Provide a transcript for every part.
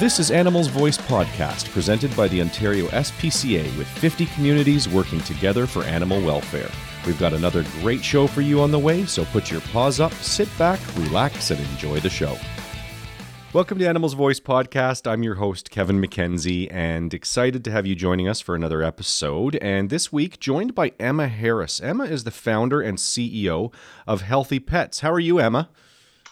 This is Animals Voice Podcast, presented by the Ontario SPCA with 50 communities working together for animal welfare. We've got another great show for you on the way, so put your paws up, sit back, relax, and enjoy the show. Welcome to Animals Voice Podcast. I'm your host, Kevin McKenzie, and excited to have you joining us for another episode. And this week, joined by Emma Harris. Emma is the founder and CEO of Healthy Pets. How are you, Emma?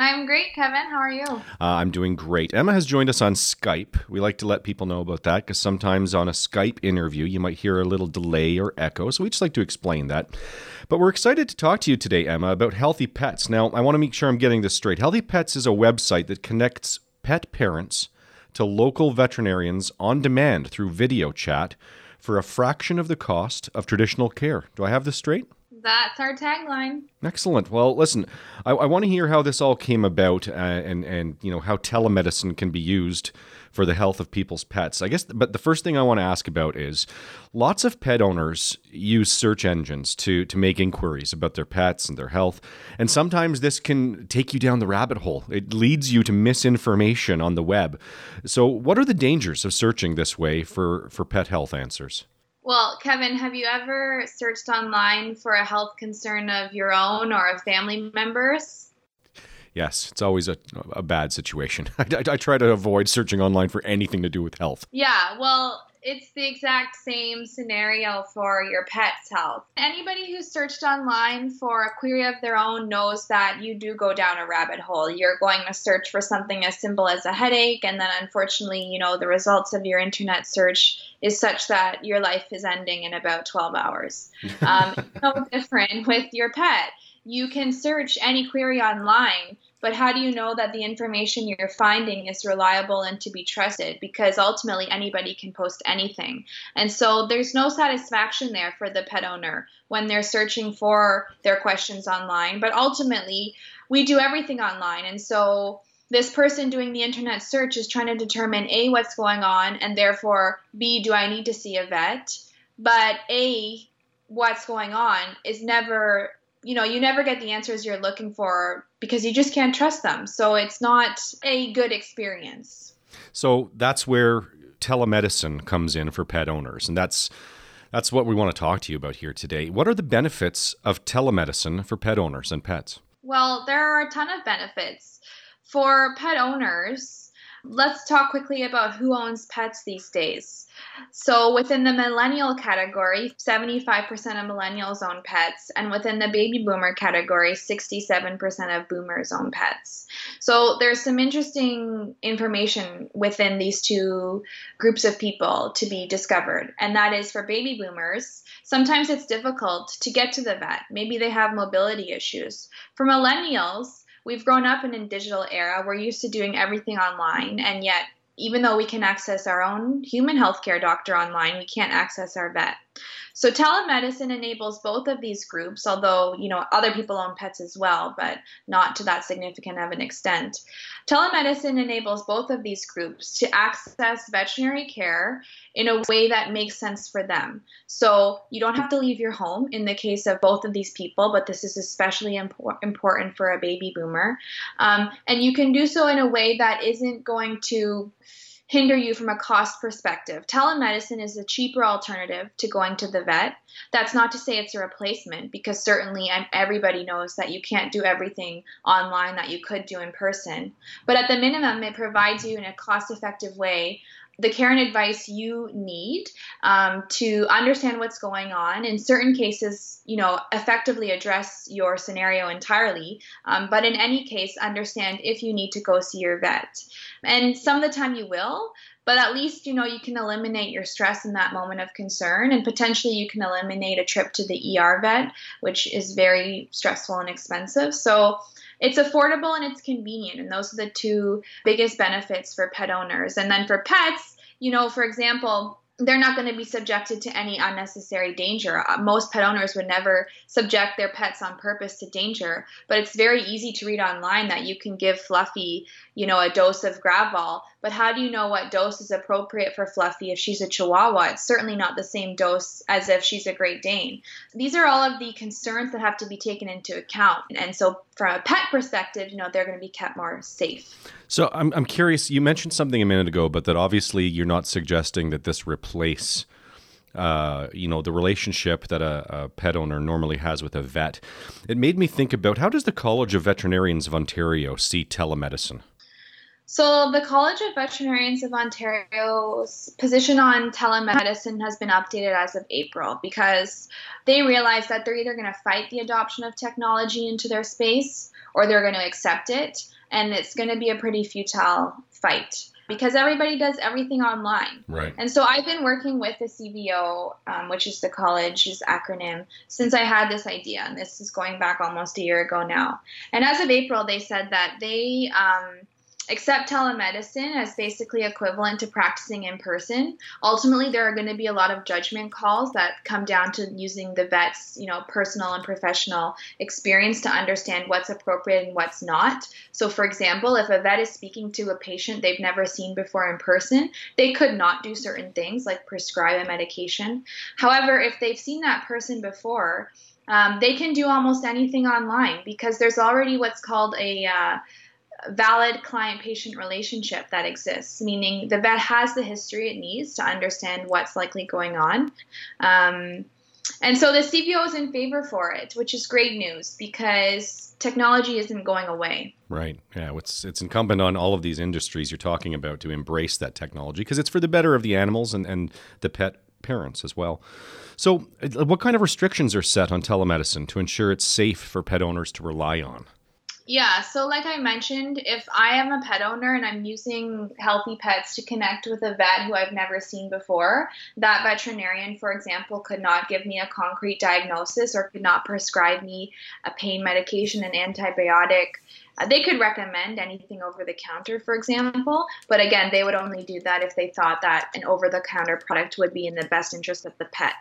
I'm great, Kevin. How are you? Uh, I'm doing great. Emma has joined us on Skype. We like to let people know about that because sometimes on a Skype interview, you might hear a little delay or echo. So we just like to explain that. But we're excited to talk to you today, Emma, about Healthy Pets. Now, I want to make sure I'm getting this straight. Healthy Pets is a website that connects pet parents to local veterinarians on demand through video chat for a fraction of the cost of traditional care. Do I have this straight? That's our tagline. Excellent. Well, listen, I, I want to hear how this all came about uh, and and you know how telemedicine can be used for the health of people's pets. I guess, but the first thing I want to ask about is lots of pet owners use search engines to to make inquiries about their pets and their health, and sometimes this can take you down the rabbit hole. It leads you to misinformation on the web. So, what are the dangers of searching this way for for pet health answers? Well, Kevin, have you ever searched online for a health concern of your own or a family member's? Yes, it's always a, a bad situation. I, I, I, try to avoid searching online for anything to do with health. Yeah, well, it's the exact same scenario for your pet's health. Anybody who searched online for a query of their own knows that you do go down a rabbit hole. You're going to search for something as simple as a headache, and then unfortunately, you know, the results of your internet search is such that your life is ending in about 12 hours. Um, no different with your pet. You can search any query online but how do you know that the information you're finding is reliable and to be trusted? Because ultimately anybody can post anything. And so there's no satisfaction there for the pet owner when they're searching for their questions online. But ultimately, we do everything online. And so this person doing the internet search is trying to determine A, what's going on, and therefore B, do I need to see a vet? But A, what's going on is never you know, you never get the answers you're looking for because you just can't trust them. So it's not a good experience. So that's where telemedicine comes in for pet owners. And that's that's what we want to talk to you about here today. What are the benefits of telemedicine for pet owners and pets? Well, there are a ton of benefits. For pet owners, let's talk quickly about who owns pets these days. So within the millennial category, 75% of millennials own pets, and within the baby boomer category, 67% of boomers own pets. So there's some interesting information within these two groups of people to be discovered, and that is for baby boomers. Sometimes it's difficult to get to the vet. Maybe they have mobility issues. For millennials, we've grown up in a digital era. We're used to doing everything online, and yet even though we can access our own human healthcare doctor online, we can't access our vet. So telemedicine enables both of these groups, although you know other people own pets as well, but not to that significant of an extent. Telemedicine enables both of these groups to access veterinary care in a way that makes sense for them. So you don't have to leave your home in the case of both of these people, but this is especially impor- important for a baby boomer. Um, and you can do so in a way that isn't going to hinder you from a cost perspective. Telemedicine is a cheaper alternative to going to the vet. That's not to say it's a replacement because certainly everybody knows that you can't do everything online that you could do in person. But at the minimum, it provides you in a cost effective way the care and advice you need um, to understand what's going on. In certain cases, you know, effectively address your scenario entirely. Um, but in any case, understand if you need to go see your vet. And some of the time you will, but at least you know you can eliminate your stress in that moment of concern and potentially you can eliminate a trip to the ER vet which is very stressful and expensive so it's affordable and it's convenient and those are the two biggest benefits for pet owners and then for pets you know for example they're not going to be subjected to any unnecessary danger. Uh, most pet owners would never subject their pets on purpose to danger, but it's very easy to read online that you can give Fluffy, you know, a dose of Gravol but how do you know what dose is appropriate for Fluffy if she's a Chihuahua? It's certainly not the same dose as if she's a Great Dane. These are all of the concerns that have to be taken into account. And so, from a pet perspective, you know, they're going to be kept more safe. So, I'm, I'm curious, you mentioned something a minute ago, but that obviously you're not suggesting that this replace. Uh, you know the relationship that a, a, pet owner normally has with a vet. It made me think about how does the College of Veterinarians of Ontario see telemedicine? So, the College of Veterinarians of Ontario's position on telemedicine has been updated as of April because they realize that they're either going to fight the adoption of technology into their space or they're going to accept it. And it's going to be a pretty futile fight because everybody does everything online. Right. And so I've been working with the CVO, um, which is the college's acronym, since I had this idea. And this is going back almost a year ago now. And as of April, they said that they. Um, accept telemedicine as basically equivalent to practicing in person. Ultimately, there are going to be a lot of judgment calls that come down to using the vet's, you know, personal and professional experience to understand what's appropriate and what's not. So, for example, if a vet is speaking to a patient they've never seen before in person, they could not do certain things like prescribe a medication. However, if they've seen that person before, um, they can do almost anything online because there's already what's called a uh, valid client patient relationship that exists, meaning the vet has the history it needs to understand what's likely going on. Um, and so the CVO is in favor for it, which is great news because technology isn't going away. Right. Yeah. It's it's incumbent on all of these industries you're talking about to embrace that technology because it's for the better of the animals and, and the pet parents as well. So, uh, what kind of restrictions are set on telemedicine to ensure it's safe for pet owners to rely on? Yeah, so like I mentioned, if I am a pet owner and I'm using Healthy Pets to connect with a vet who I've never seen before, that veterinarian, for example, could not give me a concrete diagnosis or could not prescribe me a pain medication, an antibiotic. Uh, they could recommend anything over the counter, for example, but again, they would only do that if they thought that an over the counter product would be in the best interest of the pet.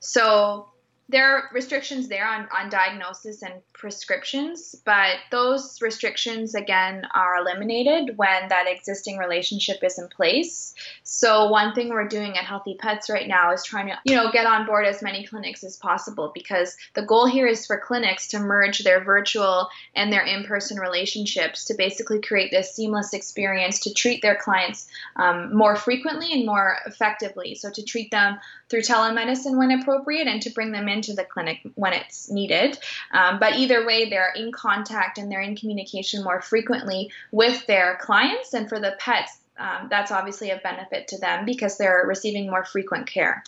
So there are restrictions there on, on diagnosis and prescriptions, but those restrictions again are eliminated when that existing relationship is in place. So one thing we're doing at Healthy Pets right now is trying to, you know, get on board as many clinics as possible because the goal here is for clinics to merge their virtual and their in-person relationships to basically create this seamless experience to treat their clients um, more frequently and more effectively. So to treat them through telemedicine when appropriate and to bring them into the clinic when it's needed. Um, but either way, they're in contact and they're in communication more frequently with their clients. And for the pets, um, that's obviously a benefit to them because they're receiving more frequent care.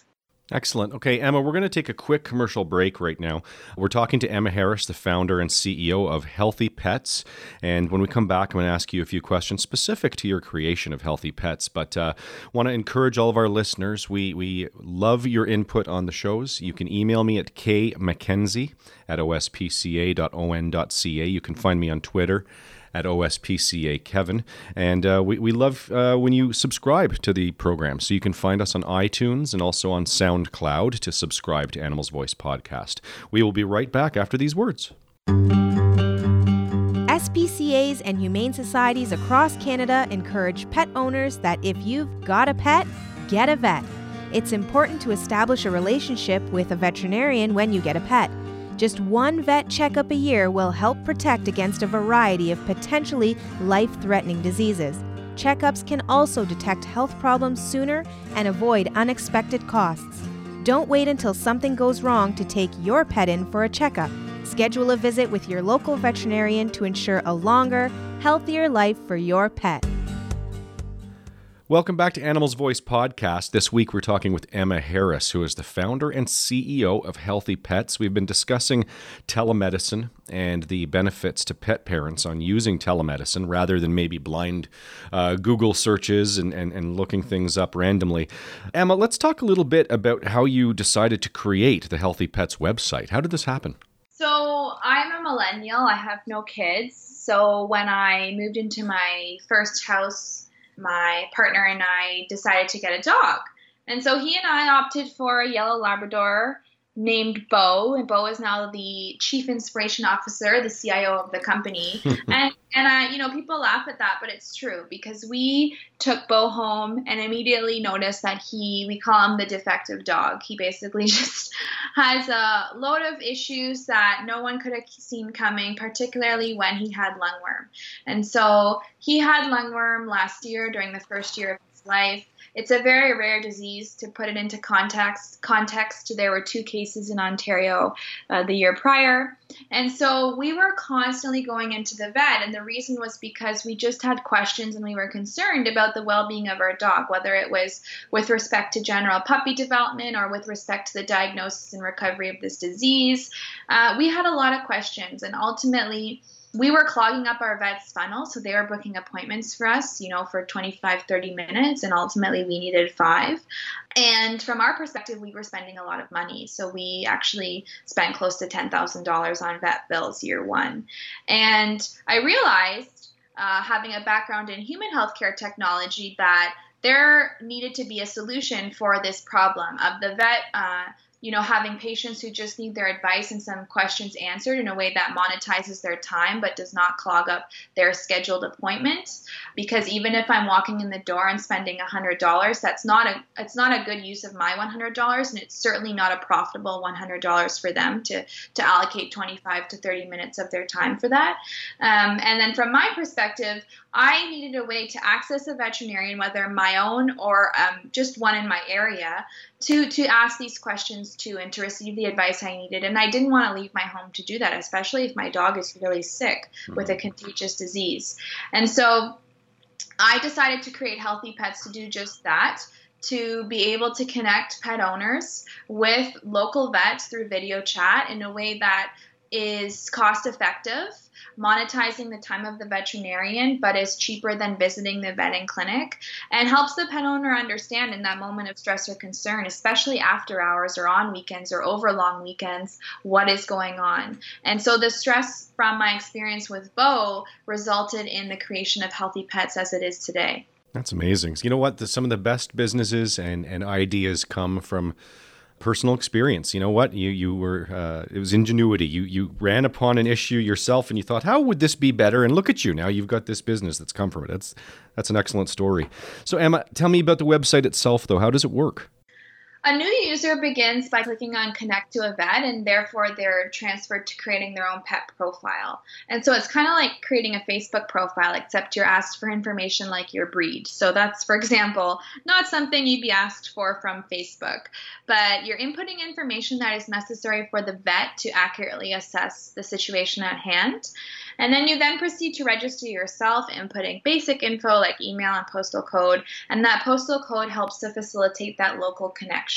Excellent. Okay, Emma, we're going to take a quick commercial break right now. We're talking to Emma Harris, the founder and CEO of Healthy Pets. And when we come back, I'm going to ask you a few questions specific to your creation of Healthy Pets. But uh, want to encourage all of our listeners. We, we love your input on the shows. You can email me at kmckenzie at ospca.on.ca. You can find me on Twitter at OSPCA Kevin. And uh, we, we love uh, when you subscribe to the program. So you can find us on iTunes and also on SoundCloud to subscribe to Animals Voice Podcast. We will be right back after these words. SPCAs and humane societies across Canada encourage pet owners that if you've got a pet, get a vet. It's important to establish a relationship with a veterinarian when you get a pet. Just one vet checkup a year will help protect against a variety of potentially life threatening diseases. Checkups can also detect health problems sooner and avoid unexpected costs. Don't wait until something goes wrong to take your pet in for a checkup. Schedule a visit with your local veterinarian to ensure a longer, healthier life for your pet. Welcome back to Animals Voice Podcast. This week we're talking with Emma Harris, who is the founder and CEO of Healthy Pets. We've been discussing telemedicine and the benefits to pet parents on using telemedicine rather than maybe blind uh, Google searches and, and, and looking things up randomly. Emma, let's talk a little bit about how you decided to create the Healthy Pets website. How did this happen? So, I'm a millennial, I have no kids. So, when I moved into my first house, my partner and I decided to get a dog. And so he and I opted for a yellow Labrador. Named Bo, and Bo is now the chief inspiration officer, the CIO of the company. and and I, you know, people laugh at that, but it's true because we took Bo home and immediately noticed that he, we call him the defective dog. He basically just has a load of issues that no one could have seen coming, particularly when he had lungworm. And so he had lungworm last year during the first year of his life. It's a very rare disease. To put it into context, context, there were two cases in Ontario uh, the year prior, and so we were constantly going into the vet. And the reason was because we just had questions and we were concerned about the well-being of our dog, whether it was with respect to general puppy development or with respect to the diagnosis and recovery of this disease. Uh, we had a lot of questions, and ultimately we were clogging up our vet's funnel so they were booking appointments for us you know for 25 30 minutes and ultimately we needed five. And from our perspective we were spending a lot of money so we actually spent close to $10000 on vet bills year one. And i realized uh, having a background in human healthcare technology that there needed to be a solution for this problem of the vet uh, you know, having patients who just need their advice and some questions answered in a way that monetizes their time but does not clog up their scheduled appointments. Because even if I'm walking in the door and spending $100, that's not a it's not a good use of my $100, and it's certainly not a profitable $100 for them to to allocate 25 to 30 minutes of their time for that. Um, and then from my perspective, I needed a way to access a veterinarian, whether my own or um, just one in my area, to to ask these questions to and to receive the advice I needed. And I didn't want to leave my home to do that, especially if my dog is really sick mm-hmm. with a contagious disease. And so I decided to create Healthy Pets to do just that to be able to connect pet owners with local vets through video chat in a way that is cost effective monetizing the time of the veterinarian, but is cheaper than visiting the vet and clinic, and helps the pet owner understand in that moment of stress or concern, especially after hours or on weekends or over long weekends, what is going on. And so the stress from my experience with Bo resulted in the creation of Healthy Pets as it is today. That's amazing. You know what? The, some of the best businesses and, and ideas come from personal experience. You know what? You you were uh, it was ingenuity. You you ran upon an issue yourself and you thought, how would this be better? And look at you now. You've got this business that's come from it. That's that's an excellent story. So Emma, tell me about the website itself, though. How does it work? A new user begins by clicking on connect to a vet and therefore they're transferred to creating their own pet profile. And so it's kind of like creating a Facebook profile, except you're asked for information like your breed. So that's, for example, not something you'd be asked for from Facebook, but you're inputting information that is necessary for the vet to accurately assess the situation at hand. And then you then proceed to register yourself, inputting basic info like email and postal code. And that postal code helps to facilitate that local connection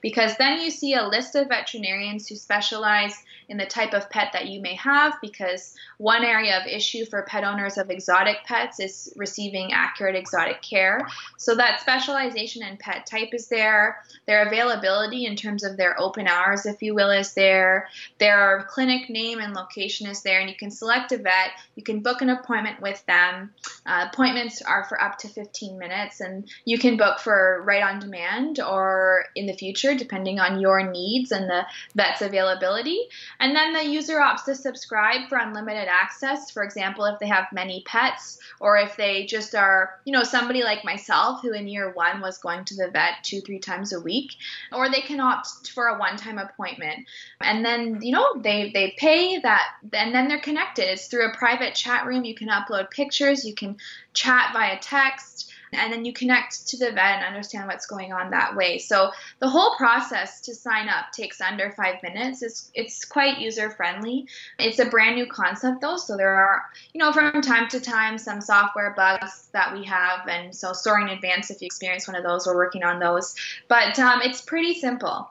because then you see a list of veterinarians who specialize in the type of pet that you may have because one area of issue for pet owners of exotic pets is receiving accurate exotic care. So that specialization in pet type is there. Their availability in terms of their open hours, if you will, is there. Their clinic name and location is there, and you can select a vet. You can book an appointment with them. Uh, appointments are for up to 15 minutes, and you can book for right on demand or in the future, depending on your needs and the vet's availability. And then the user opts to subscribe for unlimited access. For example, if they have many pets, or if they just are, you know, somebody like myself who in year one was going to the vet two, three times a week, or they can opt for a one time appointment. And then, you know, they, they pay that, and then they're connected. It's through a private chat room. You can upload pictures, you can chat via text and then you connect to the vet and understand what's going on that way. So the whole process to sign up takes under five minutes. It's it's quite user friendly. It's a brand new concept though, so there are you know from time to time some software bugs that we have, and so sorry in advance if you experience one of those. We're working on those, but um, it's pretty simple.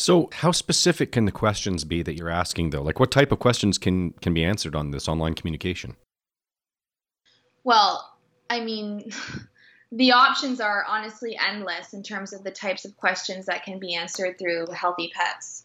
So, how specific can the questions be that you're asking, though? Like, what type of questions can can be answered on this online communication? Well, I mean, the options are honestly endless in terms of the types of questions that can be answered through Healthy Pets.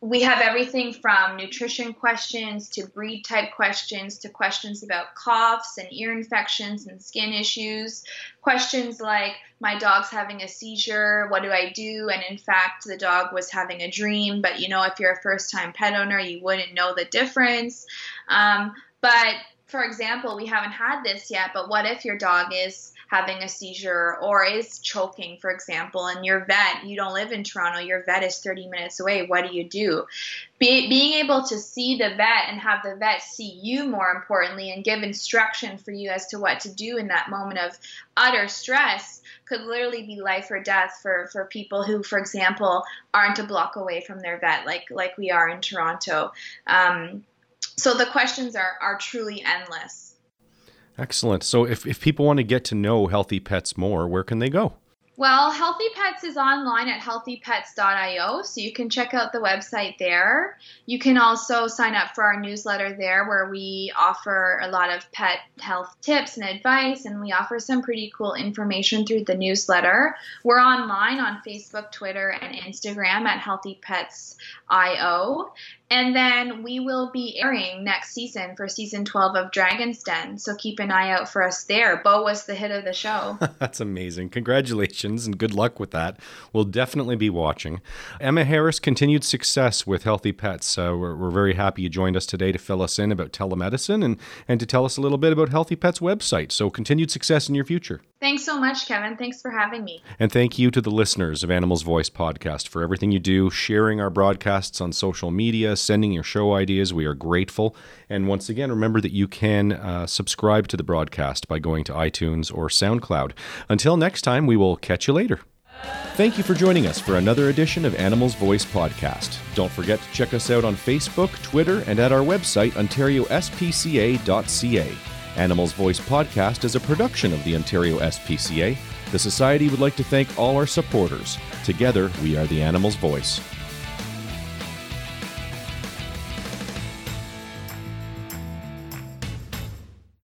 we have everything from nutrition questions to breed type questions to questions about coughs and ear infections and skin issues. Questions like, my dog's having a seizure, what do I do? And in fact, the dog was having a dream, but you know, if you're a first time pet owner, you wouldn't know the difference. Um, but for example, we haven't had this yet, but what if your dog is having a seizure or is choking, for example, and your vet, you don't live in Toronto, your vet is 30 minutes away, what do you do? Be, being able to see the vet and have the vet see you more importantly and give instruction for you as to what to do in that moment of utter stress could literally be life or death for, for people who, for example, aren't a block away from their vet like, like we are in Toronto. Um, so the questions are, are truly endless. Excellent. So if, if people want to get to know Healthy Pets more, where can they go? Well, Healthy Pets is online at healthypets.io, so you can check out the website there. You can also sign up for our newsletter there, where we offer a lot of pet health tips and advice, and we offer some pretty cool information through the newsletter. We're online on Facebook, Twitter, and Instagram at healthypets.io. And then we will be airing next season for season 12 of Dragon's Den. So keep an eye out for us there. Bo was the hit of the show. That's amazing. Congratulations and good luck with that. We'll definitely be watching. Emma Harris, continued success with Healthy Pets. Uh, we're, we're very happy you joined us today to fill us in about telemedicine and, and to tell us a little bit about Healthy Pets website. So continued success in your future. Thanks so much, Kevin. Thanks for having me. And thank you to the listeners of Animals Voice podcast for everything you do, sharing our broadcasts on social media, sending your show ideas. We are grateful. And once again, remember that you can uh, subscribe to the broadcast by going to iTunes or SoundCloud. Until next time, we will catch you later. Thank you for joining us for another edition of Animals Voice Podcast. Don't forget to check us out on Facebook, Twitter, and at our website, ontariospca.ca. Animals Voice Podcast is a production of the Ontario SPCA. The Society would like to thank all our supporters. Together, we are the Animals Voice.